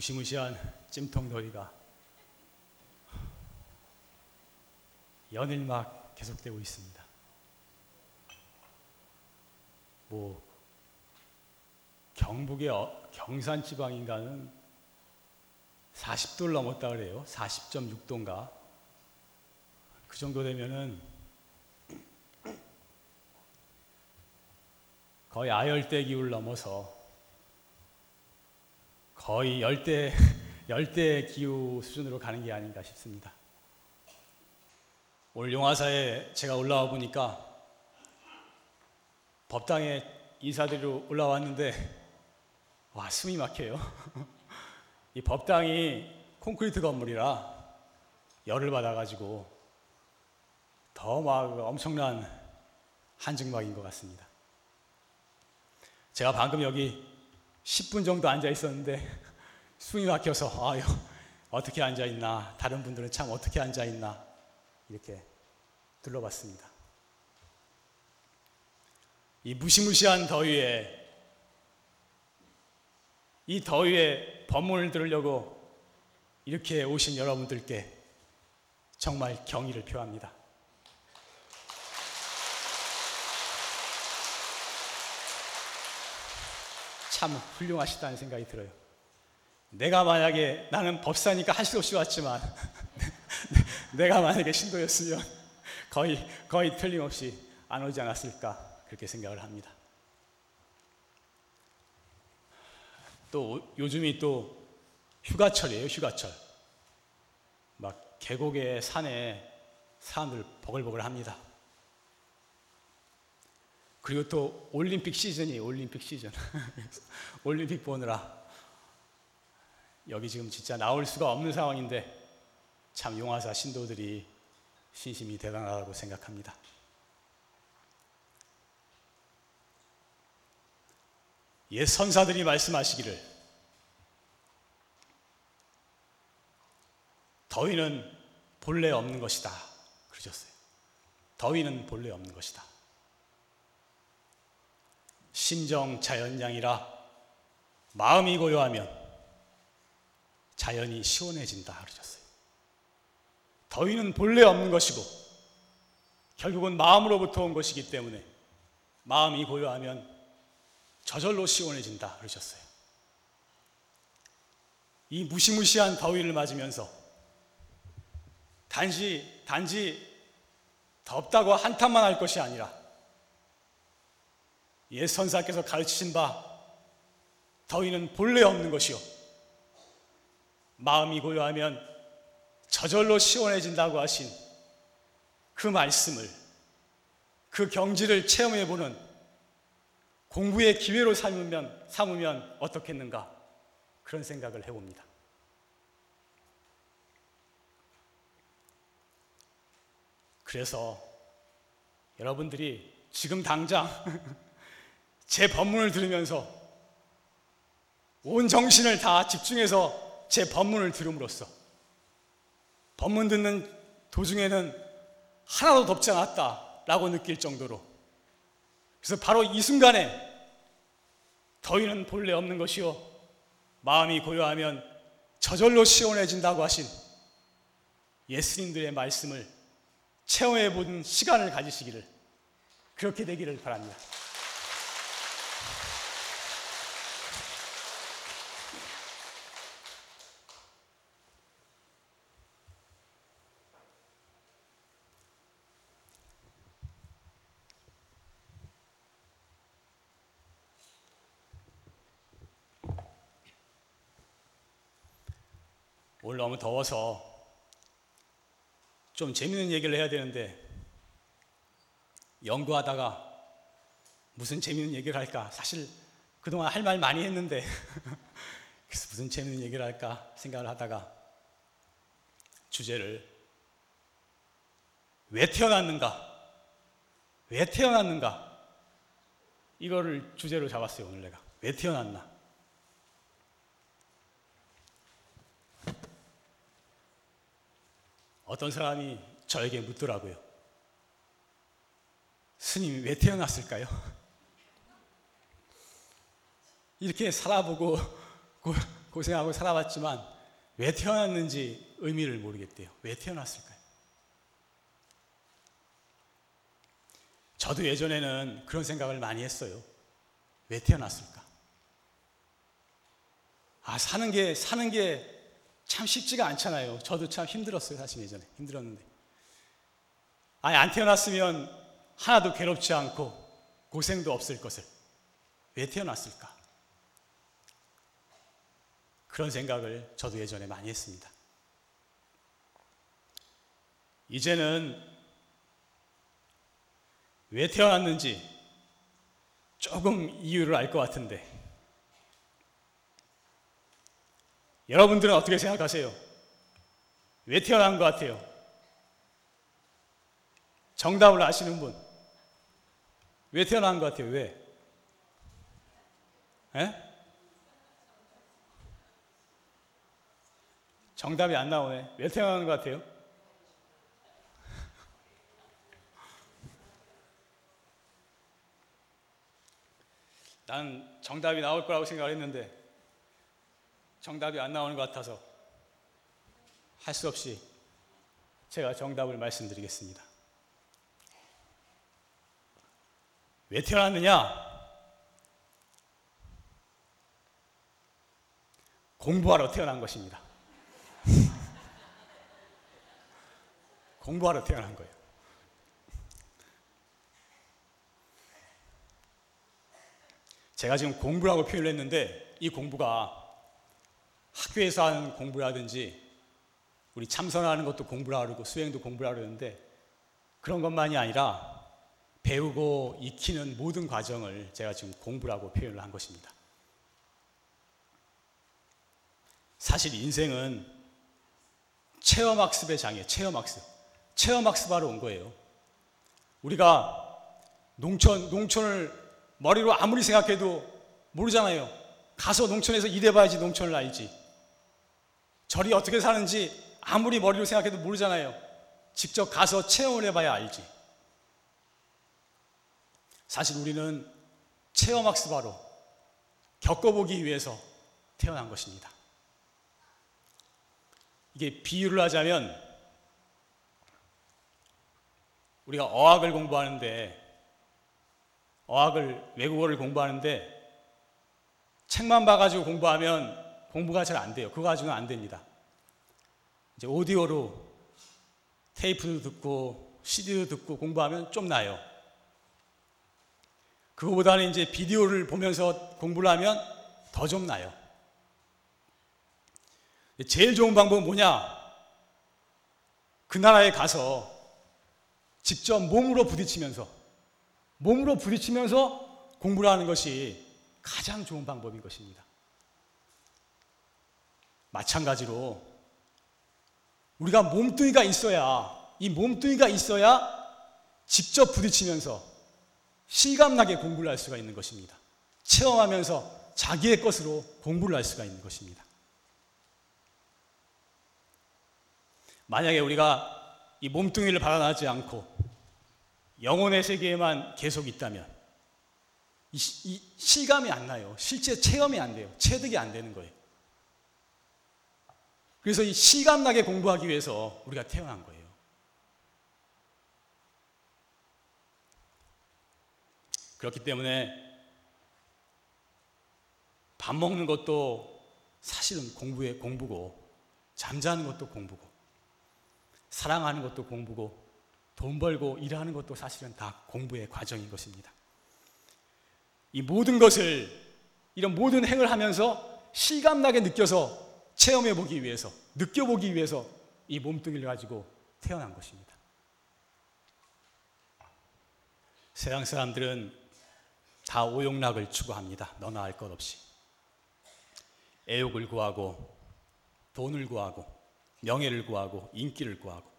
무시무시한 찜통놀이가 연일 막 계속되고 있습니다. 뭐 경북의 어, 경산 지방인가는 40도를 넘었다 그래요. 40.6도인가. 그 정도 되면은 거의 아열대 기후를 넘어서 거의 열대 열대 기후 수준으로 가는 게 아닌가 싶습니다. 오늘 용화사에 제가 올라와 보니까 법당에 인사드리러 올라왔는데 와 숨이 막혀요. 이 법당이 콘크리트 건물이라 열을 받아가지고 더 막 엄청난 한증막인 것 같습니다. 제가 방금 여기 10분 정도 앉아 있었는데 숨이 막혀서 아유 어떻게 앉아 있나 다른 분들은 참 어떻게 앉아 있나 이렇게 둘러봤습니다. 이 무시무시한 더위에 이 더위에 법문을 들으려고 이렇게 오신 여러분들께 정말 경의를 표합니다. 참 훌륭하시다는 생각이 들어요. 내가 만약에 나는 법사니까 할 수 없이 왔지만 내가 만약에 신도였으면 거의 거의 틀림없이 안 오지 않았을까 그렇게 생각을 합니다. 또 요즘이 또 휴가철이에요, 휴가철. 막 계곡에 산에 사람들 버글버글 합니다. 그리고 또 올림픽 시즌이 올림픽 시즌. 올림픽 보느라 여기 지금 진짜 나올 수가 없는 상황인데 참 용화사 신도들이 신심이 대단하다고 생각합니다. 옛 선사들이 말씀하시기를 더위는 본래 없는 것이다. 그러셨어요. 더위는 본래 없는 것이다. 심정 자연양이라 마음이 고요하면 자연이 시원해진다. 그러셨어요. 더위는 본래 없는 것이고 결국은 마음으로부터 온 것이기 때문에 마음이 고요하면 저절로 시원해진다 그러셨어요. 이 무시무시한 더위를 맞으면서 단지 단지 덥다고 한탄만 할 것이 아니라 옛 선사께서 가르치신 바 더위는 본래 없는 것이요 마음이 고요하면 저절로 시원해진다고 하신 그 말씀을 그 경지를 체험해 보는 공부의 기회로 삼으면 삼으면 어떻겠는가 그런 생각을 해 봅니다. 그래서 여러분들이 지금 당장 제 법문을 들으면서 온 정신을 다 집중해서 제 법문을 들음으로써 법문 듣는 도중에는 하나도 덥지 않았다라고 느낄 정도로 그래서 바로 이 순간에 더위는 본래 없는 것이요 마음이 고요하면 저절로 시원해진다고 하신 예수님들의 말씀을 체험해 보는 시간을 가지시기를 그렇게 되기를 바랍니다. 더워서 좀 재밌는 얘기를 해야 되는데 연구하다가 무슨 재밌는 얘기를 할까? 사실 그동안 할 말 많이 했는데 그래서 무슨 재밌는 얘기를 할까 생각을 하다가 주제를 왜 태어났는가? 왜 태어났는가? 이거를 주제로 잡았어요, 오늘 내가. 왜 태어났나? 어떤 사람이 저에게 묻더라고요. 스님이 왜 태어났을까요? 이렇게 살아보고 고생하고 살아왔지만 왜 태어났는지 의미를 모르겠대요. 왜 태어났을까요? 저도 예전에는 그런 생각을 많이 했어요. 왜 태어났을까? 아, 사는 게, 사는 게 참 쉽지가 않잖아요. 저도 참 힘들었어요. 사실 예전에. 힘들었는데. 아예 안 태어났으면 하나도 괴롭지 않고 고생도 없을 것을. 왜 태어났을까? 그런 생각을 저도 예전에 많이 했습니다. 이제는 왜 태어났는지 조금 이유를 알 것 같은데 여러분들은 어떻게 생각하세요? 왜 태어난 것 같아요? 정답을 아시는 분? 왜 태어난 것 같아요? 왜? 에? 정답이 안 나오네. 왜 태어나는 것 같아요? 난 정답이 나올 거라고 생각을 했는데 정답이 안 나오는 것 같아서 할 수 없이 제가 정답을 말씀드리겠습니다. 왜 태어났느냐? 공부하러 태어난 것입니다. 공부하러 태어난 거예요. 제가 지금 공부라고 표현을 했는데 이 공부가 학교에서 하는 공부라든지 우리 참선하는 것도 공부라 그러고 수행도 공부라 그러는데 그런 것만이 아니라 배우고 익히는 모든 과정을 제가 지금 공부라고 표현을 한 것입니다. 사실 인생은 체험학습의 장이에요. 체험학습. 체험학습하러 온 거예요. 우리가 농촌, 농촌을 머리로 아무리 생각해도 모르잖아요. 가서 농촌에서 일해봐야지 농촌을 알지. 절이 어떻게 사는지 아무리 머리로 생각해도 모르잖아요. 직접 가서 체험을 해봐야 알지. 사실 우리는 체험학습하러 겪어보기 위해서 태어난 것입니다. 이게 비유를 하자면 우리가 어학을 공부하는데 어학을 외국어를 공부하는데 책만 봐가지고 공부하면 공부가 잘 안 돼요. 그거 가지고는 안 됩니다. 이제 오디오로 테이프도 듣고 CD도 듣고 공부하면 좀 나요. 그거보다는 이제 비디오를 보면서 공부를 하면 더 좀 나요. 제일 좋은 방법은 뭐냐? 그 나라에 가서 직접 몸으로 부딪히면서 몸으로 부딪히면서 공부를 하는 것이 가장 좋은 방법인 것입니다. 마찬가지로 우리가 몸뚱이가 있어야 이 몸뚱이가 있어야 직접 부딪히면서 실감나게 공부를 할 수가 있는 것입니다. 체험하면서 자기의 것으로 공부를 할 수가 있는 것입니다. 만약에 우리가 이 몸뚱이를 발견하지 않고 영혼의 세계에만 계속 있다면 이, 이 실감이 안 나요. 실제 체험이 안 돼요. 체득이 안 되는 거예요. 그래서 이 실감나게 공부하기 위해서 우리가 태어난 거예요. 그렇기 때문에 밥 먹는 것도 사실은 공부의 공부고 잠자는 것도 공부고 사랑하는 것도 공부고 돈 벌고 일하는 것도 사실은 다 공부의 과정인 것입니다. 이 모든 것을 이런 모든 행을 하면서 실감나게 느껴서 체험해 보기 위해서 느껴보기 위해서 이 몸뚱이를 가지고 태어난 것입니다. 세상 사람들은 다 오용락을 추구합니다. 너나 할 것 없이. 애욕을 구하고 돈을 구하고 명예를 구하고 인기를 구하고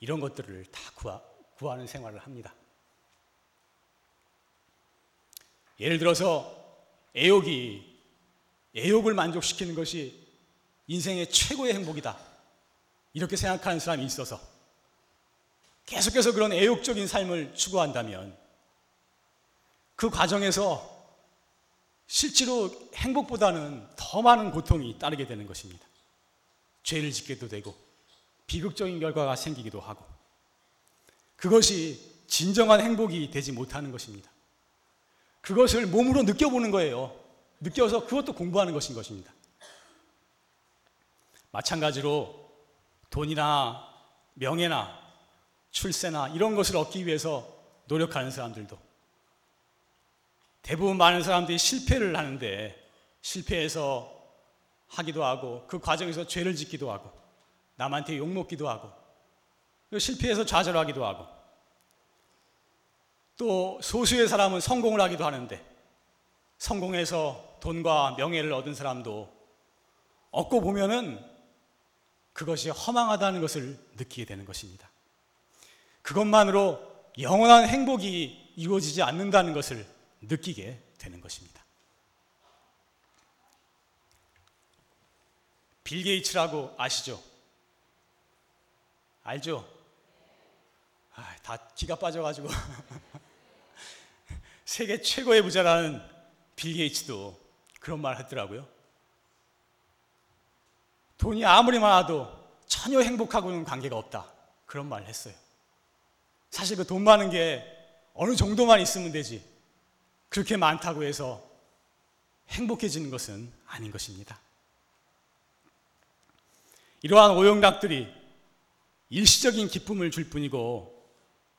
이런 것들을 다 구하, 구하는 생활을 합니다. 예를 들어서 애욕이 애욕을 만족시키는 것이 인생의 최고의 행복이다. 이렇게 생각하는 사람이 있어서 계속해서 그런 애욕적인 삶을 추구한다면 그 과정에서 실제로 행복보다는 더 많은 고통이 따르게 되는 것입니다. 죄를 짓게도 되고 비극적인 결과가 생기기도 하고 그것이 진정한 행복이 되지 못하는 것입니다. 그것을 몸으로 느껴보는 거예요. 느껴서 그것도 공부하는 것인 것입니다. 마찬가지로 돈이나 명예나 출세나 이런 것을 얻기 위해서 노력하는 사람들도 대부분 많은 사람들이 실패를 하는데 실패해서 하기도 하고 그 과정에서 죄를 짓기도 하고 남한테 욕먹기도 하고 실패해서 좌절하기도 하고 또 소수의 사람은 성공을 하기도 하는데 성공해서 돈과 명예를 얻은 사람도 얻고 보면은 그것이 허망하다는 것을 느끼게 되는 것입니다. 그것만으로 영원한 행복이 이루어지지 않는다는 것을 느끼게 되는 것입니다. 빌 게이츠라고 아시죠? 알죠? 아, 다 기가 빠져가지고 세계 최고의 부자라는 빌 게이츠도 그런 말 했더라고요. 돈이 아무리 많아도 전혀 행복하고는 관계가 없다. 그런 말을 했어요. 사실 그 돈 많은 게 어느 정도만 있으면 되지. 그렇게 많다고 해서 행복해지는 것은 아닌 것입니다. 이러한 오용락들이 일시적인 기쁨을 줄 뿐이고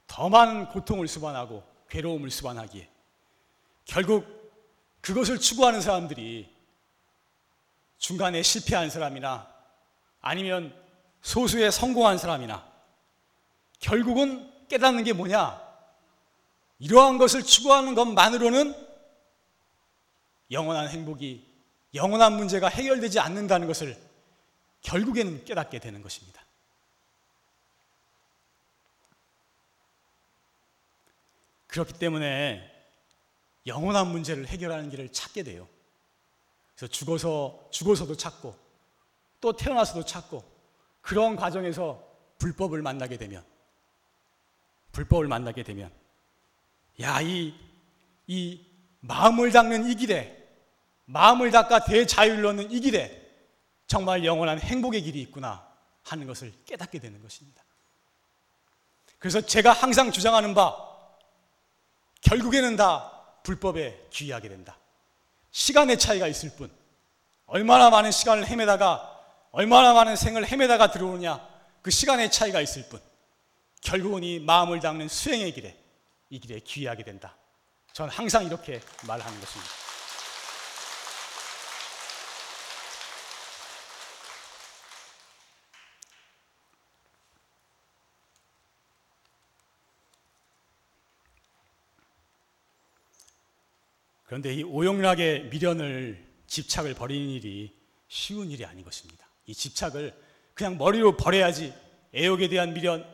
더 많은 고통을 수반하고 괴로움을 수반하기에 결국 그것을 추구하는 사람들이 중간에 실패한 사람이나 아니면 소수의 성공한 사람이나 결국은 깨닫는 게 뭐냐? 이러한 것을 추구하는 것만으로는 영원한 행복이, 영원한 문제가 해결되지 않는다는 것을 결국에는 깨닫게 되는 것입니다. 그렇기 때문에 영원한 문제를 해결하는 길을 찾게 돼요. 그래서 죽어서, 죽어서도 찾고, 또 태어나서도 찾고, 그런 과정에서 불법을 만나게 되면, 불법을 만나게 되면, 야, 이, 이 마음을 닦는 이 길에, 마음을 닦아 대자유를 얻는 이 길에 정말 영원한 행복의 길이 있구나 하는 것을 깨닫게 되는 것입니다. 그래서 제가 항상 주장하는 바, 결국에는 다 불법에 귀하게 된다. 시간의 차이가 있을 뿐, 얼마나 많은 시간을 헤매다가, 얼마나 많은 생을 헤매다가 들어오느냐, 그 시간의 차이가 있을 뿐, 결국은 이 마음을 닦는 수행의 길에 이 길에 귀하게 된다. 저는 항상 이렇게 말하는 것입니다. 그런데 이 오용락의 미련을 집착을 버리는 일이 쉬운 일이 아닌 것입니다. 이 집착을 그냥 머리로 버려야지 애욕에 대한 미련,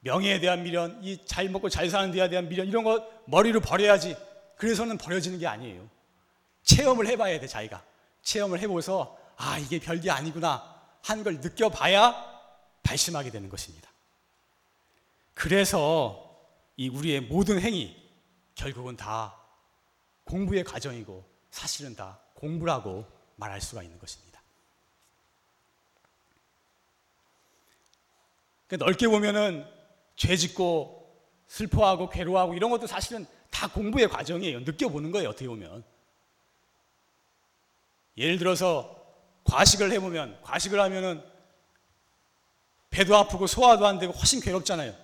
명예에 대한 미련, 이 잘 먹고 잘 사는 데에 대한 미련 이런 거 머리로 버려야지. 그래서는 버려지는 게 아니에요. 체험을 해봐야 돼 자기가. 체험을 해보서 아 이게 별게 아니구나 한 걸 느껴봐야 발심하게 되는 것입니다. 그래서 이 우리의 모든 행위 결국은 다 공부의 과정이고 사실은 다 공부라고 말할 수가 있는 것입니다. 그러니까 넓게 보면은 죄 짓고 슬퍼하고 괴로워하고 이런 것도 사실은 다 공부의 과정이에요. 느껴보는 거예요, 어떻게 보면. 예를 들어서 과식을 해보면, 과식을 하면은 배도 아프고 소화도 안 되고 훨씬 괴롭잖아요.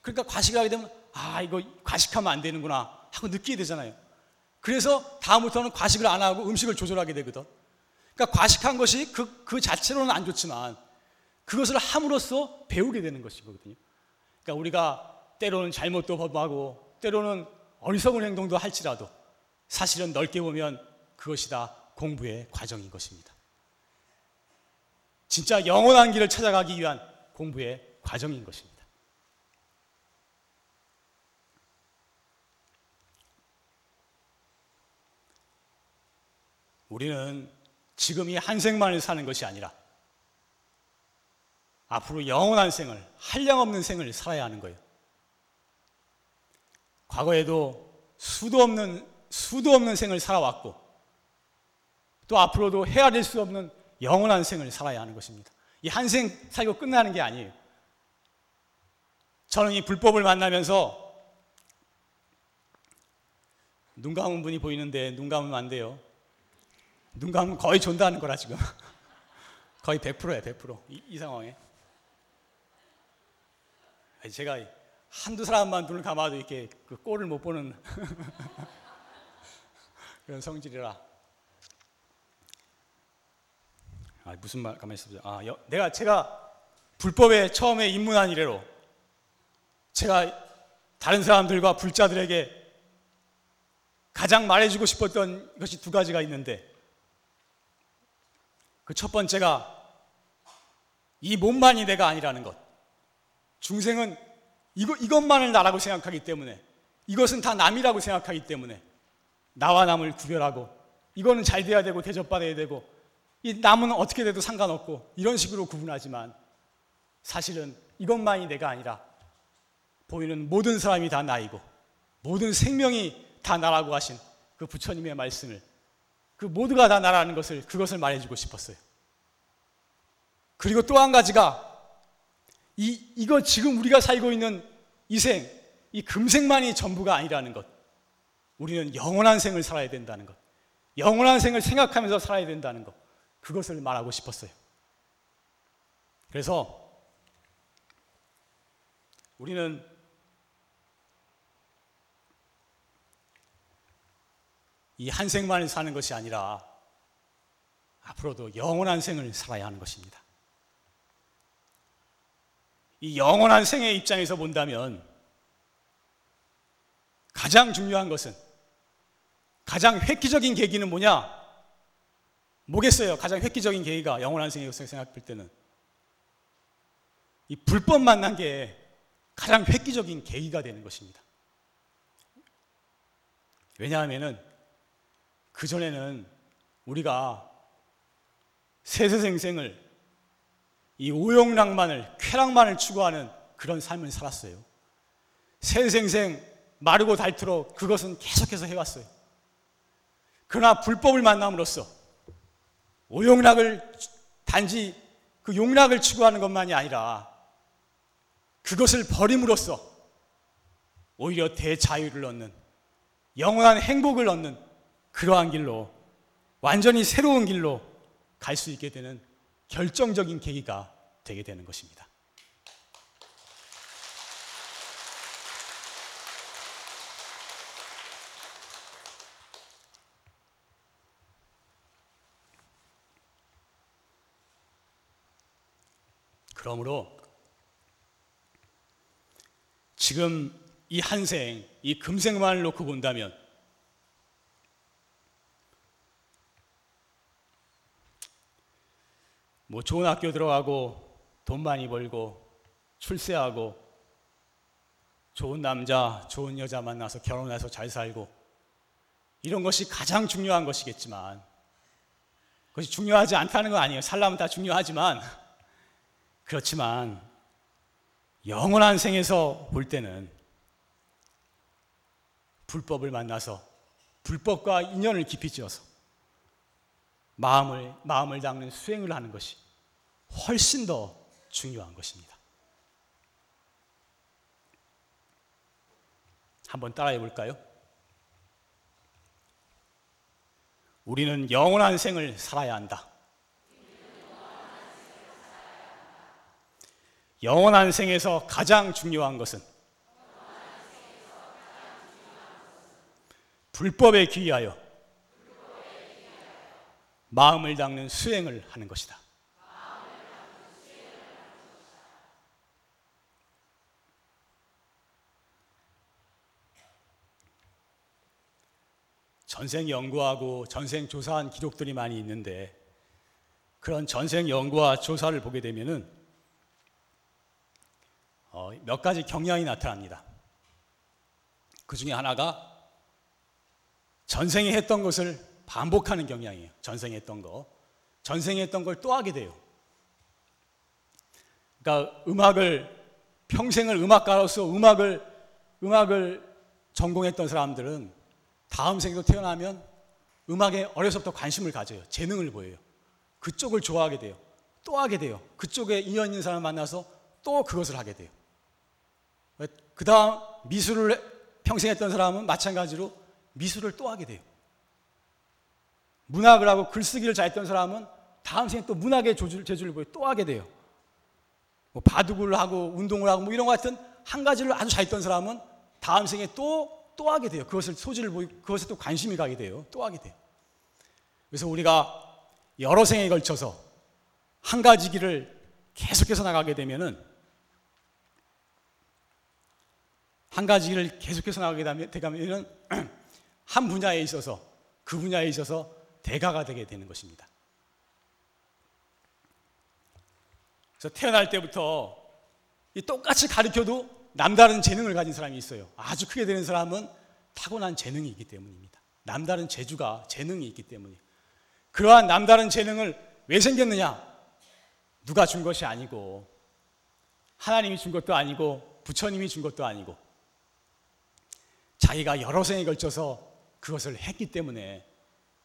그러니까 과식을 하게 되면, 아, 이거 과식하면 안 되는구나 하고 느끼게 되잖아요. 그래서 다음부터는 과식을 안 하고 음식을 조절하게 되거든. 그러니까 과식한 것이 그, 그 자체로는 안 좋지만 그것을 함으로써 배우게 되는 것이거든요. 그러니까 우리가 때로는 잘못도 범하고 때로는 어리석은 행동도 할지라도 사실은 넓게 보면 그것이 다 공부의 과정인 것입니다. 진짜 영원한 길을 찾아가기 위한 공부의 과정인 것입니다. 우리는 지금 이 한 생만을 사는 것이 아니라 앞으로 영원한 생을, 한량없는 생을 살아야 하는 거예요. 과거에도 수도 없는 수도 없는 생을 살아왔고 또 앞으로도 헤아릴 수 없는 영원한 생을 살아야 하는 것입니다. 이 한 생 살고 끝나는 게 아니에요. 저는 이 불법을 만나면서 눈 감은 분이 보이는데 눈 감으면 안 돼요. 눈 감으면 거의 존다는 거라 지금. 거의 100%예요, 100%. 이, 이 상황에. 제가 한두 사람만 눈을 감아도 이렇게 그 꼴을 못 보는 그런 성질이라. 아, 무슨 말, 가만히 있어보자. 아, 여, 내가, 제가 불법에 처음에 입문한 이래로 제가 다른 사람들과 불자들에게 가장 말해주고 싶었던 것이 두 가지가 있는데 그 첫 번째가 이 몸만이 내가 아니라는 것. 중생은 이거, 이것만을 나라고 생각하기 때문에 이것은 다 남이라고 생각하기 때문에 나와 남을 구별하고 이거는 잘 돼야 되고 대접받아야 되고 이 남은 어떻게 돼도 상관없고 이런 식으로 구분하지만 사실은 이것만이 내가 아니라 보이는 모든 사람이 다 나이고 모든 생명이 다 나라고 하신 그 부처님의 말씀을 그 모두가 다 나라는 것을 그것을 말해주고 싶었어요. 그리고 또 한 가지가 이 이거 지금 우리가 살고 있는 이 생, 이 금생만이 전부가 아니라는 것. 우리는 영원한 생을 살아야 된다는 것. 영원한 생을 생각하면서 살아야 된다는 것. 그것을 말하고 싶었어요. 그래서 우리는 이 한 생만을 사는 것이 아니라 앞으로도 영원한 생을 살아야 하는 것입니다. 이 영원한 생의 입장에서 본다면 가장 중요한 것은 가장 획기적인 계기는 뭐냐? 뭐겠어요? 가장 획기적인 계기가 영원한 생에서 생각할 때는 이 불법 만난 게 가장 획기적인 계기가 되는 것입니다. 왜냐하면은 그 전에는 우리가 세세생생을 이 오용락만을, 쾌락만을 추구하는 그런 삶을 살았어요. 세생생 마르고 닳도록 그것은 계속해서 해왔어요. 그러나 불법을 만남으로써 오용락을 단지 그 용락을 추구하는 것만이 아니라 그것을 버림으로써 오히려 대자유를 얻는 영원한 행복을 얻는 그러한 길로 완전히 새로운 길로 갈 수 있게 되는 결정적인 계기가 되게 되는 것입니다. 그러므로 지금 이 한생, 이 금생만을 놓고 본다면 뭐 좋은 학교 들어가고 돈 많이 벌고 출세하고 좋은 남자, 좋은 여자 만나서 결혼해서 잘 살고 이런 것이 가장 중요한 것이겠지만 그것이 중요하지 않다는 건 아니에요. 살라면 다 중요하지만 그렇지만 영원한 생에서 볼 때는 불법을 만나서 불법과 인연을 깊이 지어서 마음을 마음을 닦는 수행을 하는 것이 훨씬 더 중요한 것입니다. 한번 따라해 볼까요? 우리는 영원한 생을 살아야 한다. 영원한 생에서 가장 중요한 것은 불법에 귀하여 마음을 닦는 수행을 하는 것이다. 전생 연구하고 전생 조사한 기록들이 많이 있는데 그런 전생 연구와 조사를 보게 되면은 어, 몇 가지 경향이 나타납니다. 그 중에 하나가 전생에 했던 것을 반복하는 경향이에요. 전생에 했던 거. 전생에 했던 걸 또 하게 돼요. 그러니까 음악을 평생을 음악가로서 음악을 음악을 전공했던 사람들은 다음 생에도 태어나면 음악에 어려서부터 관심을 가져요. 재능을 보여요. 그쪽을 좋아하게 돼요. 또 하게 돼요. 그쪽에 인연 있는 사람 만나서 또 그것을 하게 돼요. 그 다음 미술을 평생 했던 사람은 마찬가지로 미술을 또 하게 돼요. 문학을 하고 글쓰기를 잘했던 사람은 다음 생에 또 문학의 재주를 보여 또 하게 돼요. 뭐 바둑을 하고 운동을 하고 뭐 이런 것 같은 한 가지를 아주 잘했던 사람은 다음 생에 또 또 하게 돼요. 그것을 소질을 보이 그것에 또 관심이 가게 돼요. 또 하게 돼요. 그래서 우리가 여러 생에 걸쳐서 한 가지 길을 계속해서 나가게 되면은 한 가지 길을 계속해서 나가게 되면은 한 분야에 있어서 그 분야에 있어서 대가가 되게 되는 것입니다. 그래서 태어날 때부터 똑같이 가르쳐도 남다른 재능을 가진 사람이 있어요. 아주 크게 되는 사람은 타고난 재능이 있기 때문입니다. 남다른 재주가 재능이 있기 때문이에요. 그러한 남다른 재능을 왜 생겼느냐? 누가 준 것이 아니고 하나님이 준 것도 아니고 부처님이 준 것도 아니고 자기가 여러 생에 걸쳐서 그것을 했기 때문에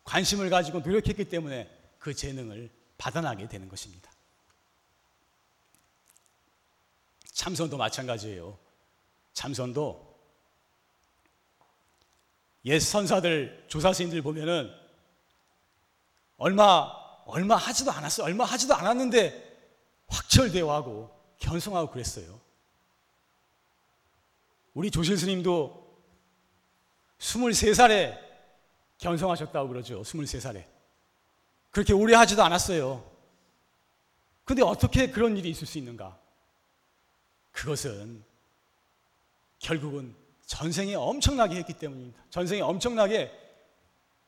관심을 가지고 노력했기 때문에 그 재능을 받아나게 되는 것입니다. 참선도 마찬가지예요. 참선도 옛 선사들 조사스님들 보면은 얼마 얼마 하지도 않았어. 얼마 하지도 않았는데 확철대오하고 견성하고 그랬어요. 우리 조실 스님도 23살에 견성하셨다고 그러죠. 23살에. 그렇게 오래 하지도 않았어요. 근데 어떻게 그런 일이 있을 수 있는가? 그것은 결국은 전생에 엄청나게 했기 때문입니다. 전생에 엄청나게,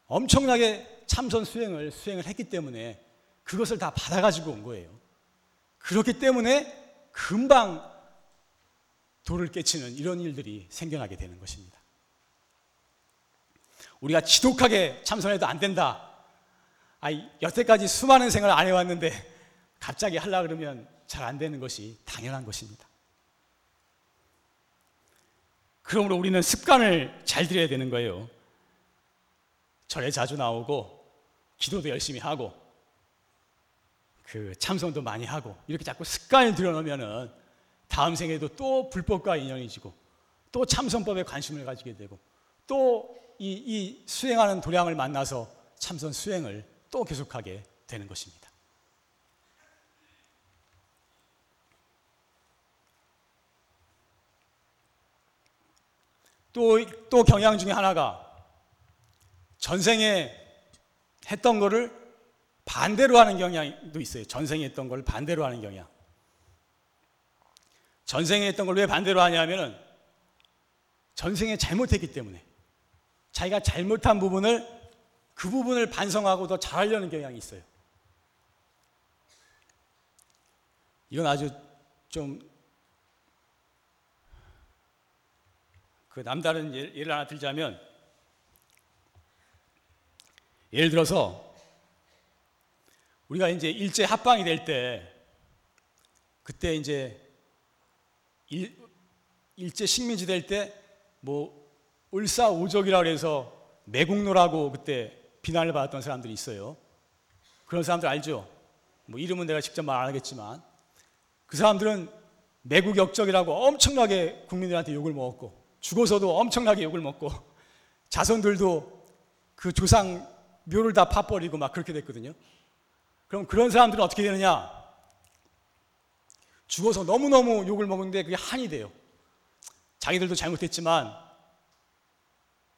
엄청나게 참선 수행을, 수행을 했기 때문에 그것을 다 받아 가지고 온 거예요. 그렇기 때문에 금방 돌을 깨치는 이런 일들이 생겨나게 되는 것입니다. 우리가 지독하게 참선해도 안 된다. 아, 여태까지 수많은 생활을 안 해왔는데 갑자기 하려 그러면 잘 안 되는 것이 당연한 것입니다. 그러므로 우리는 습관을 잘 들여야 되는 거예요. 절에 자주 나오고 기도도 열심히 하고 그 참선도 많이 하고 이렇게 자꾸 습관을 들여놓으면은 다음 생에도 또 불법과 인연이 지고 또 참선법에 관심을 가지게 되고 또 이, 이 수행하는 도량을 만나서 참선 수행을 또 계속하게 되는 것입니다. 또, 또 경향 중에 하나가 전생에 했던 거를 반대로 하는 경향도 있어요. 전생에 했던 걸 반대로 하는 경향. 전생에 했던 걸 왜 반대로 하냐면은 전생에 잘못했기 때문에 자기가 잘못한 부분을 그 부분을 반성하고 더 잘하려는 경향이 있어요. 이건 아주 좀 그 남다른 예를 하나 들자면 예를 들어서 우리가 이제 일제 합방이 될 때 그때 이제 일, 일제 식민지 될 때 뭐 을사오적이라고 해서 매국노라고 그때 비난을 받았던 사람들이 있어요. 그런 사람들 알죠? 뭐 이름은 내가 직접 말 안 하겠지만 그 사람들은 매국 역적이라고 엄청나게 국민들한테 욕을 먹었고 죽어서도 엄청나게 욕을 먹고 자손들도 그 조상 묘를 다 파버리고 막 그렇게 됐거든요. 그럼 그런 사람들은 어떻게 되느냐? 죽어서 너무너무 욕을 먹는데 그게 한이 돼요. 자기들도 잘못했지만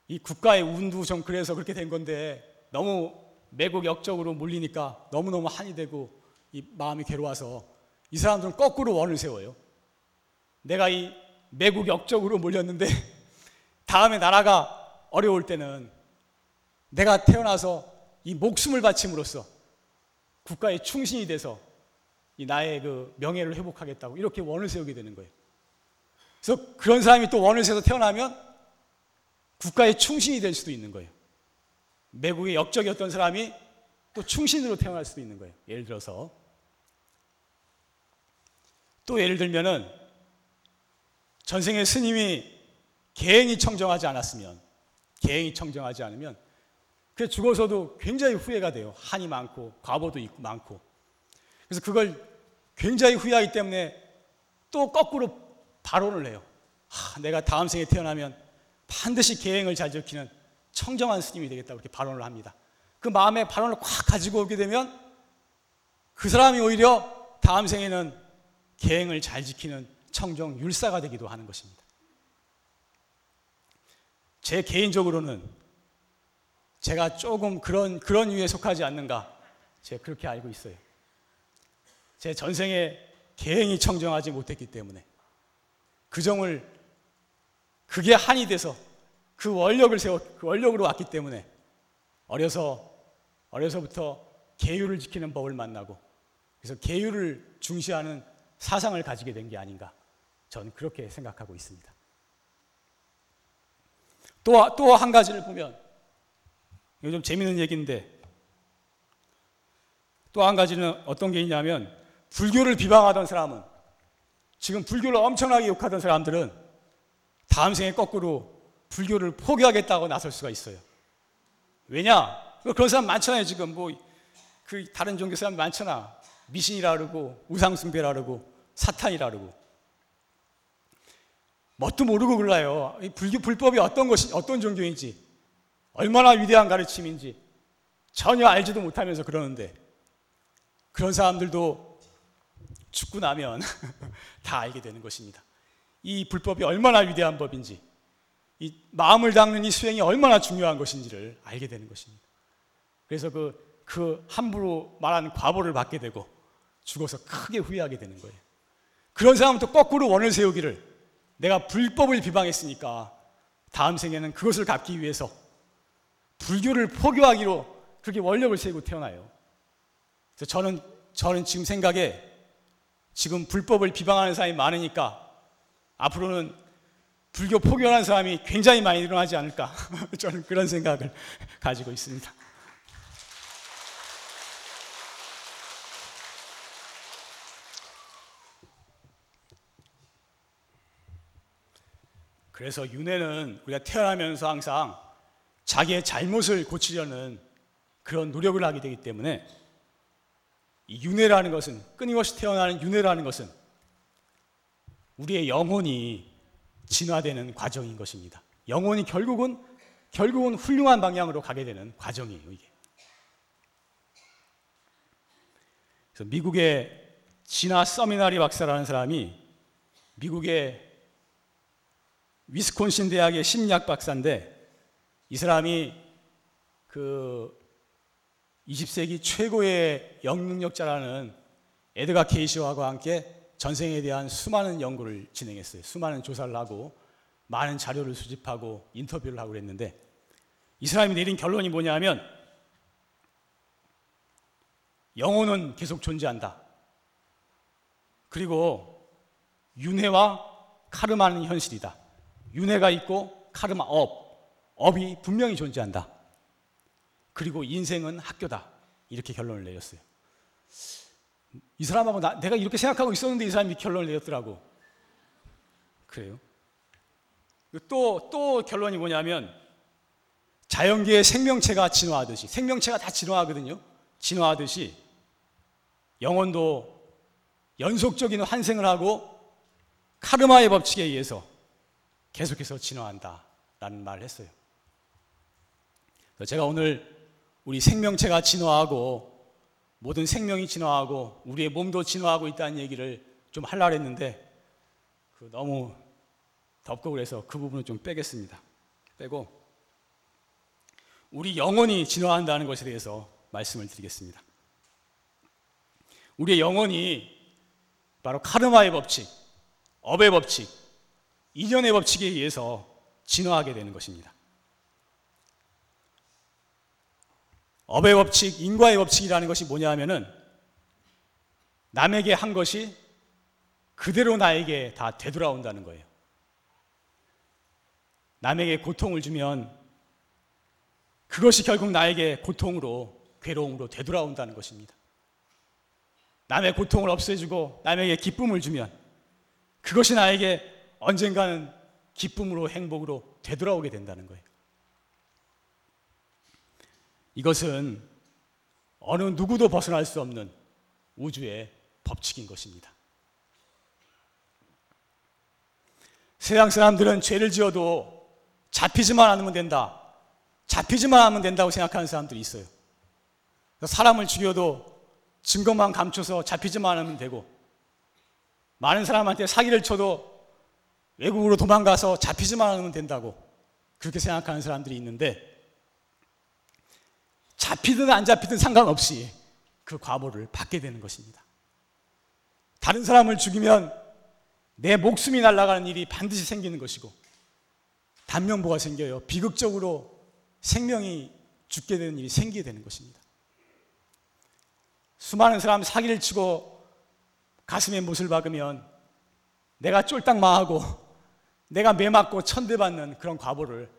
이 국가의 운도 좀 그래서 그렇게 된 건데 너무 매국 역적으로 몰리니까 너무너무 한이 되고 이 마음이 괴로워서 이 사람들은 거꾸로 원을 세워요. 내가 이 매국 역적으로 몰렸는데 다음에 나라가 어려울 때는 내가 태어나서 이 목숨을 바침으로써 국가에 충신이 돼서 이 나의 그 명예를 회복하겠다고 이렇게 원을 세우게 되는 거예요. 그래서 그런 사람이 또 원을 세서 태어나면 국가에 충신이 될 수도 있는 거예요. 매국의 역적이었던 사람이 또 충신으로 태어날 수도 있는 거예요. 예를 들어서 또 예를 들면은 전생에 스님이 개행이 청정하지 않았으면 계행이 청정하지 않으면 그 죽어서도 굉장히 후회가 돼요. 한이 많고 과보도 있고 많고. 그래서 그걸 굉장히 후회하기 때문에 또 거꾸로 발언을 해요. 하, 내가 다음 생에 태어나면 반드시 계행을 잘 지키는 청정한 스님이 되겠다고 이렇게 발언을 합니다. 그 마음에 발언을 꽉 가지고 오게 되면 그 사람이 오히려 다음 생에는 계행을 잘 지키는 청정 율사가 되기도 하는 것입니다. 제 개인적으로는 제가 조금 그런 그런 유에 속하지 않는가 제가 그렇게 알고 있어요. 제 전생에 계행이 청정하지 못했기 때문에 그 정을 그게 한이 돼서 그 원력을 세워 그 원력으로 왔기 때문에 어려서 어려서부터 계율을 지키는 법을 만나고 그래서 계율을 중시하는 사상을 가지게 된 게 아닌가 저는 그렇게 생각하고 있습니다. 또 또 한 가지를 보면 이거 좀 재밌는 얘기인데 또 한 가지는 어떤 게 있냐면 불교를 비방하던 사람은 지금 불교를 엄청나게 욕하던 사람들은 다음 생에 거꾸로 불교를 포기하겠다고 나설 수가 있어요. 왜냐? 그런 사람 많잖아요. 지금 뭐 그 다른 종교 사람 많잖아. 미신이라 그러고 우상숭배라 그러고 사탄이라 그러고 뭣도 모르고 골라요. 불교 불법이 어떤 것이 어떤 종교인지 얼마나 위대한 가르침인지 전혀 알지도 못하면서 그러는데 그런 사람들도 죽고 나면 다 알게 되는 것입니다. 이 불법이 얼마나 위대한 법인지, 이 마음을 닦는 이 수행이 얼마나 중요한 것인지를 알게 되는 것입니다. 그래서 그, 그 함부로 말한 과보를 받게 되고 죽어서 크게 후회하게 되는 거예요. 그런 사람은 또 거꾸로 원을 세우기를 내가 불법을 비방했으니까 다음 생에는 그것을 갚기 위해서 불교를 포교하기로 그렇게 원력을 세우고 태어나요. 그래서 저는, 저는 지금 생각에 지금 불법을 비방하는 사람이 많으니까 앞으로는 불교 포교하는 사람이 굉장히 많이 일어나지 않을까. 저는 그런 생각을 가지고 있습니다. 그래서 윤회는 우리가 태어나면서 항상 자기의 잘못을 고치려는 그런 노력을 하게 되기 때문에 이 윤회라는 것은 끊임없이 태어나는 윤회라는 것은 우리의 영혼이 진화되는 과정인 것입니다. 영혼이 결국은 결국은 훌륭한 방향으로 가게 되는 과정이에요, 이게. 그래서 미국의 지나 서미나리 박사라는 사람이 미국의 위스콘신 대학의 심리학 박사인데 이 사람이 그 20세기 최고의 영능력자라는 에드가 케이시와와 함께 전생에 대한 수많은 연구를 진행했어요. 수많은 조사를 하고 많은 자료를 수집하고 인터뷰를 하고 그랬는데 이 사람이 내린 결론이 뭐냐면 영혼은 계속 존재한다. 그리고 윤회와 카르마는 현실이다. 윤회가 있고 카르마 업, 업이 분명히 존재한다. 그리고 인생은 학교다. 이렇게 결론을 내렸어요. 이 사람하고 나, 내가 이렇게 생각하고 있었는데 이 사람이 결론을 내렸더라고. 그래요. 또, 또 결론이 뭐냐면 자연계의 생명체가 진화하듯이, 생명체가 다 진화하거든요. 진화하듯이 영혼도 연속적인 환생을 하고 카르마의 법칙에 의해서 계속해서 진화한다. 라는 말을 했어요. 제가 오늘 우리 생명체가 진화하고 모든 생명이 진화하고 우리의 몸도 진화하고 있다는 얘기를 좀 하려고 했는데 그 너무 덥고 그래서 그 부분을 좀 빼겠습니다. 빼고 우리 영혼이 진화한다는 것에 대해서 말씀을 드리겠습니다. 우리의 영혼이 바로 카르마의 법칙, 업의 법칙, 인연의 법칙에 의해서 진화하게 되는 것입니다. 업의 법칙, 인과의 법칙이라는 것이 뭐냐 하면은 남에게 한 것이 그대로 나에게 다 되돌아온다는 거예요. 남에게 고통을 주면 그것이 결국 나에게 고통으로, 괴로움으로 되돌아온다는 것입니다. 남의 고통을 없애주고 남에게 기쁨을 주면 그것이 나에게 언젠가는 기쁨으로 행복으로 되돌아오게 된다는 거예요. 이것은 어느 누구도 벗어날 수 없는 우주의 법칙인 것입니다. 세상 사람들은 죄를 지어도 잡히지만 않으면 된다. 잡히지만 하면 된다고 생각하는 사람들이 있어요. 사람을 죽여도 증거만 감춰서 잡히지만 않으면 되고, 많은 사람한테 사기를 쳐도 외국으로 도망가서 잡히지만 않으면 된다고 그렇게 생각하는 사람들이 있는데, 잡히든 안 잡히든 상관없이 그 과보를 받게 되는 것입니다. 다른 사람을 죽이면 내 목숨이 날아가는 일이 반드시 생기는 것이고, 단면보가 생겨요. 비극적으로 생명이 죽게 되는 일이 생기게 되는 것입니다. 수많은 사람 사기를 치고 가슴에 못을 박으면 내가 쫄딱 망하고 내가 매 맞고 천대받는 그런 과보를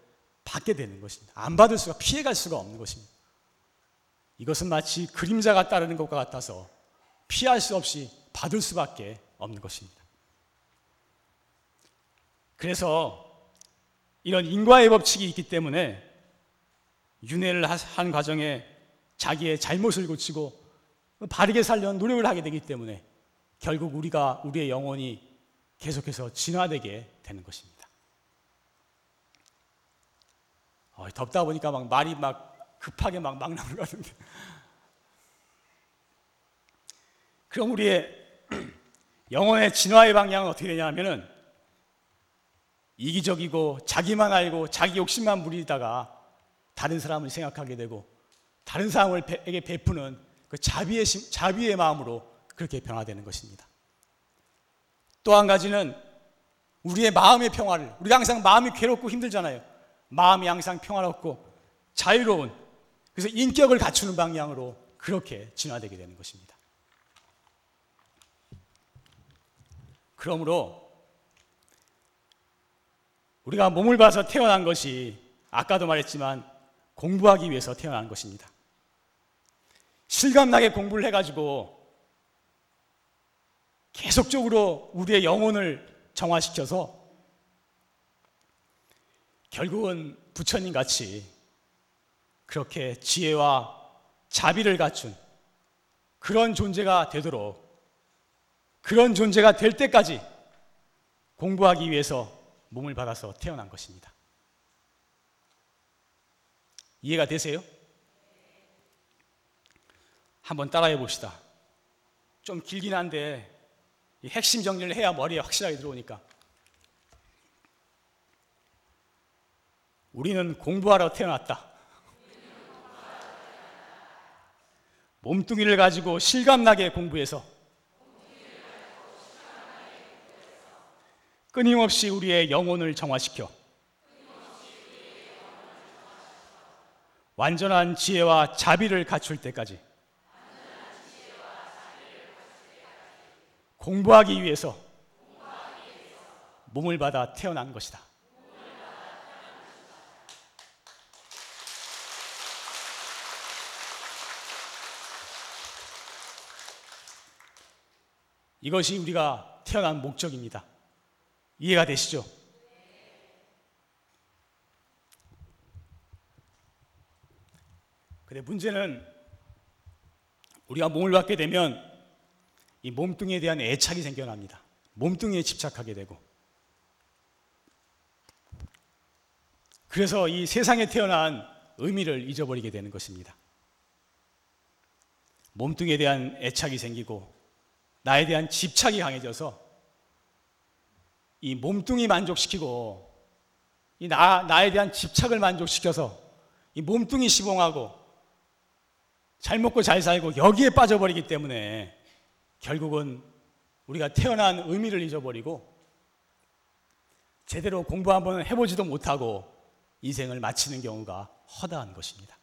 받게 되는 것입니다. 안 받을 수가 피해갈 수가 없는 것입니다. 이것은 마치 그림자가 따르는 것과 같아서 피할 수 없이 받을 수밖에 없는 것입니다. 그래서 이런 인과의 법칙이 있기 때문에 윤회를 한 과정에 자기의 잘못을 고치고 바르게 살려는 노력을 하게 되기 때문에 결국 우리가 우리의 영혼이 계속해서 진화되게 되는 것입니다. 어, 덥다 보니까 막 말이 막 급하게 막 막 나오는 것 같은데. 그럼 우리의 영혼의 진화의 방향은 어떻게 되냐 면 이기적이고 자기만 알고 자기 욕심만 부리다가 다른 사람을 생각하게 되고 다른 사람에게 베푸는 그 자비의, 자비의 마음으로 그렇게 변화되는 것입니다. 또 한 가지는 우리의 마음의 평화를, 우리가 항상 마음이 괴롭고 힘들잖아요. 마음이 항상 평화롭고 자유로운, 그래서 인격을 갖추는 방향으로 그렇게 진화되게 되는 것입니다. 그러므로 우리가 몸을 봐서 태어난 것이 아까도 말했지만 공부하기 위해서 태어난 것입니다. 실감나게 공부를 해가지고 계속적으로 우리의 영혼을 정화시켜서 결국은 부처님 같이 그렇게 지혜와 자비를 갖춘 그런 존재가 되도록 그런 존재가 될 때까지 공부하기 위해서 몸을 받아서 태어난 것입니다. 이해가 되세요? 한번 따라해 봅시다. 좀 길긴 한데 핵심 정리를 해야 머리에 확실하게 들어오니까. 우리는 공부하러 태어났다. 몸뚱이를 가지고 실감나게 공부해서 끊임없이 우리의 영혼을 정화시켜 완전한 지혜와 자비를 갖출 때까지 공부하기 위해서 몸을 받아 태어난 것이다. 이것이 우리가 태어난 목적입니다. 이해가 되시죠? 근데 문제는 우리가 몸을 받게 되면 이 몸뚱이에 대한 애착이 생겨납니다. 몸뚱이에 집착하게 되고. 그래서 이 세상에 태어난 의미를 잊어버리게 되는 것입니다. 몸뚱이에 대한 애착이 생기고 나에 대한 집착이 강해져서 이 몸뚱이 만족시키고 이 나, 나에 대한 집착을 만족시켜서 이 몸뚱이 시봉하고 잘 먹고 잘 살고 여기에 빠져버리기 때문에 결국은 우리가 태어난 의미를 잊어버리고 제대로 공부 한번 해보지도 못하고 인생을 마치는 경우가 허다한 것입니다.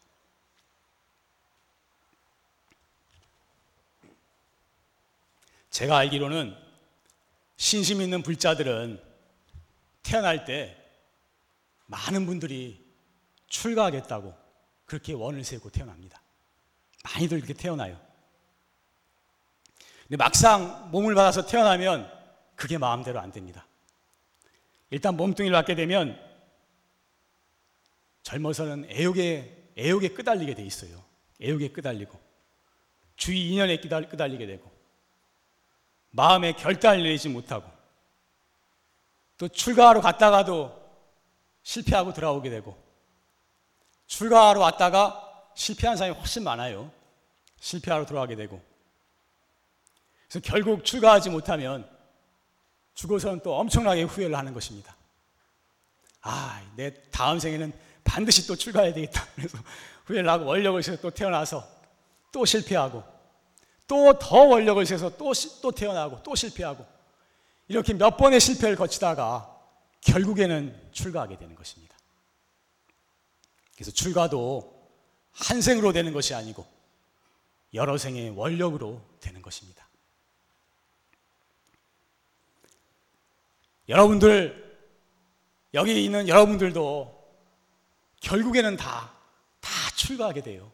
제가 알기로는 신심 있는 불자들은 태어날 때 많은 분들이 출가하겠다고 그렇게 원을 세고 태어납니다. 많이들 이렇게 태어나요. 근데 막상 몸을 받아서 태어나면 그게 마음대로 안 됩니다. 일단 몸뚱이를 받게 되면 젊어서는 애욕에 애욕에 끄달리게 돼 있어요. 애욕에 끄달리고 주의 인연에 끄달리게 되고 마음에 결단을 내지 못하고 또 출가하러 갔다가도 실패하고 돌아오게 되고 출가하러 왔다가 실패한 사람이 훨씬 많아요. 실패하러 돌아가게 되고 그래서 결국 출가하지 못하면 죽어서는 또 엄청나게 후회를 하는 것입니다. 아, 내 다음 생에는 반드시 또 출가해야 되겠다. 그래서 후회를 하고 원력을 세서 또 태어나서 또 실패하고 또 더 원력을 세서 또, 또 태어나고 또 실패하고 이렇게 몇 번의 실패를 거치다가 결국에는 출가하게 되는 것입니다. 그래서 출가도 한 생으로 되는 것이 아니고 여러 생의 원력으로 되는 것입니다. 여러분들, 여기 있는 여러분들도 결국에는 다, 다 출가하게 돼요.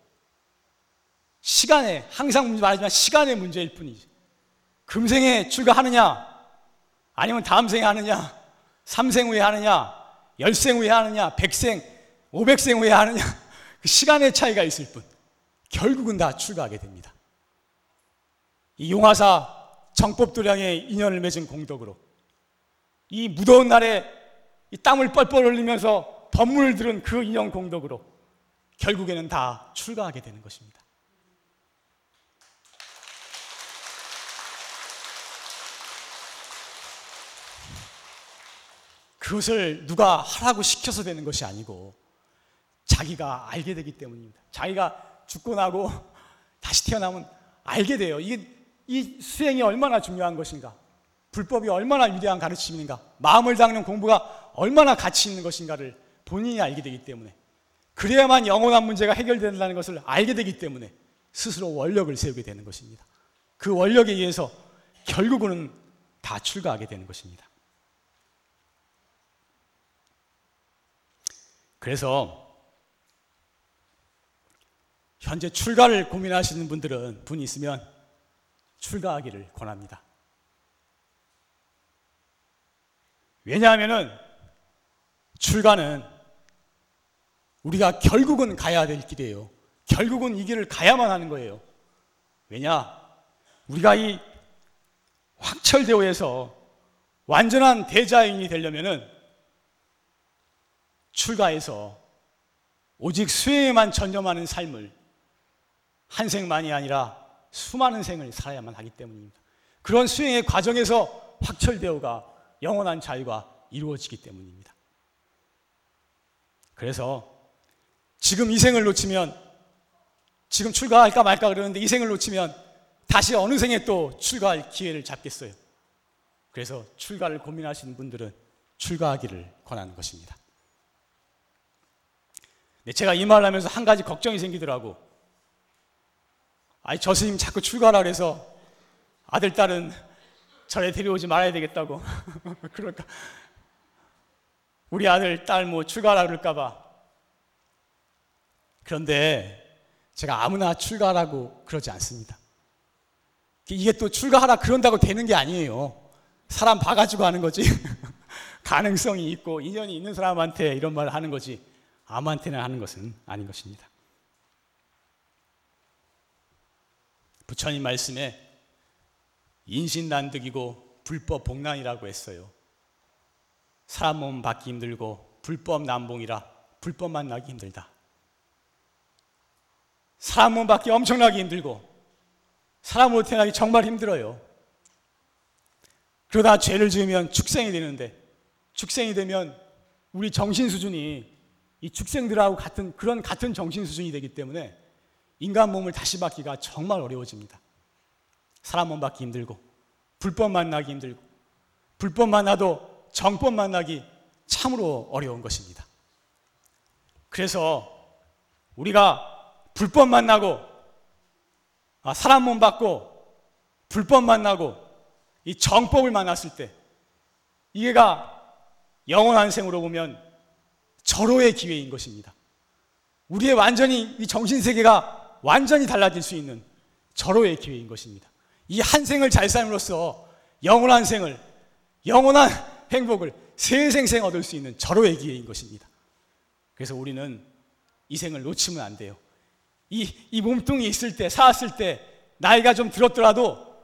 시간에, 항상 말하지만 시간의 문제일 뿐이지. 금생에 출가하느냐, 아니면 다음 생에 하느냐, 삼생 후에 하느냐, 열생 후에 하느냐, 백생, 오백생 후에 하느냐, 그 시간의 차이가 있을 뿐. 결국은 다 출가하게 됩니다. 이 용화사 정법도량의 인연을 맺은 공덕으로 이 무더운 날에 이 땀을 뻘뻘 흘리면서 법문을 들은 그 인연 공덕으로 결국에는 다 출가하게 되는 것입니다. 그것을 누가 하라고 시켜서 되는 것이 아니고 자기가 알게 되기 때문입니다. 자기가 죽고 나고 다시 태어나면 알게 돼요. 이게 이 수행이 얼마나 중요한 것인가. 불법이 얼마나 위대한 가르침인가. 마음을 닦는 공부가 얼마나 가치 있는 것인가를 본인이 알게 되기 때문에 그래야만 영원한 문제가 해결된다는 것을 알게 되기 때문에 스스로 원력을 세우게 되는 것입니다. 그 원력에 의해서 결국은 다 출가하게 되는 것입니다. 그래서 현재 출가를 고민하시는 분들은 분이 있으면 출가하기를 권합니다. 왜냐하면은 출가는 우리가 결국은 가야 될 길이에요. 결국은 이 길을 가야만 하는 거예요. 왜냐? 우리가 이 황철대오에서 완전한 대자인이 되려면은 출가해서 오직 수행에만 전념하는 삶을 한 생만이 아니라 수많은 생을 살아야만 하기 때문입니다. 그런 수행의 과정에서 확철대오가 영원한 자유가 이루어지기 때문입니다. 그래서 지금 이 생을 놓치면 지금 출가할까 말까 그러는데 이 생을 놓치면 다시 어느 생에 또 출가할 기회를 잡겠어요. 그래서 출가를 고민하시는 분들은 출가하기를 권하는 것입니다. 네, 제가 이 말을 하면서 한 가지 걱정이 생기더라고. 아니, 저 스님 자꾸 출가라 그래서 아들, 딸은 절에 데려오지 말아야 되겠다고. 그럴까. 우리 아들, 딸 뭐 출가라 그럴까봐. 그런데 제가 아무나 출가라고 그러지 않습니다. 이게 또 출가하라 그런다고 되는 게 아니에요. 사람 봐가지고 하는 거지. 가능성이 있고 인연이 있는 사람한테 이런 말을 하는 거지. 아무한테나 하는 것은 아닌 것입니다. 부처님 말씀에 인신난득이고 불법 복난이라고 했어요. 사람 몸 받기 힘들고 불법 난봉이라 불법 만나기 힘들다. 사람 몸 받기 엄청나게 힘들고 사람으로 태어나기 정말 힘들어요. 그러다 죄를 지으면 축생이 되는데 축생이 되면 우리 정신 수준이 이 축생들하고 같은 그런 같은 정신 수준이 되기 때문에 인간 몸을 다시 받기가 정말 어려워집니다. 사람 몸 받기 힘들고 불법 만나기 힘들고 불법 만나도 정법 만나기 참으로 어려운 것입니다. 그래서 우리가 불법 만나고 아, 사람 몸 받고 불법 만나고 이 정법을 만났을 때 이게가 영원한 생으로 보면 절호의 기회인 것입니다. 우리의 완전히 이 정신 세계가 완전히 달라질 수 있는 절호의 기회인 것입니다. 이 한 생을 잘 삶으로써 영원한 생을 영원한 행복을 세생생 얻을 수 있는 절호의 기회인 것입니다. 그래서 우리는 이 생을 놓치면 안 돼요. 이, 이 몸뚱이 있을 때, 살았을 때, 나이가 좀 들었더라도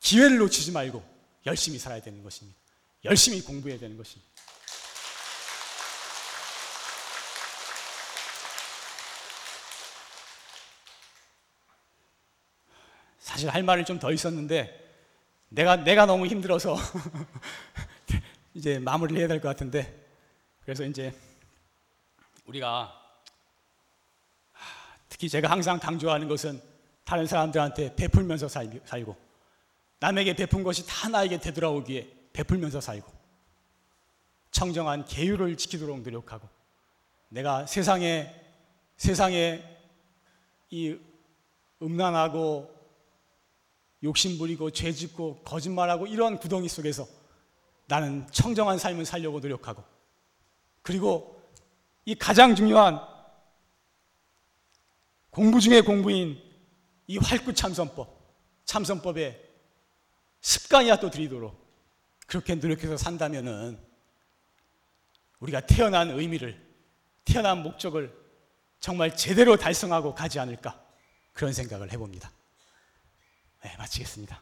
기회를 놓치지 말고 열심히 살아야 되는 것입니다. 열심히 공부해야 되는 것입니다. 사실 할 말이 좀 더 있었는데 내가 내가 너무 힘들어서 이제 마무리를 해야 될 것 같은데 그래서 이제 우리가 특히 제가 항상 강조하는 것은 다른 사람들한테 베풀면서 살고 남에게 베푼 것이 다 나에게 되돌아오기에 베풀면서 살고 청정한 계율을 지키도록 노력하고 내가 세상에 세상에 이 음란하고 욕심부리고 죄짓고 거짓말하고 이런 구덩이 속에서 나는 청정한 삶을 살려고 노력하고 그리고 이 가장 중요한 공부 중의 공부인 이 활구 참선법 참선법에 습관이라도 들이도록 그렇게 노력해서 산다면은 우리가 태어난 의미를 태어난 목적을 정말 제대로 달성하고 가지 않을까 그런 생각을 해봅니다. 네, 마치겠습니다.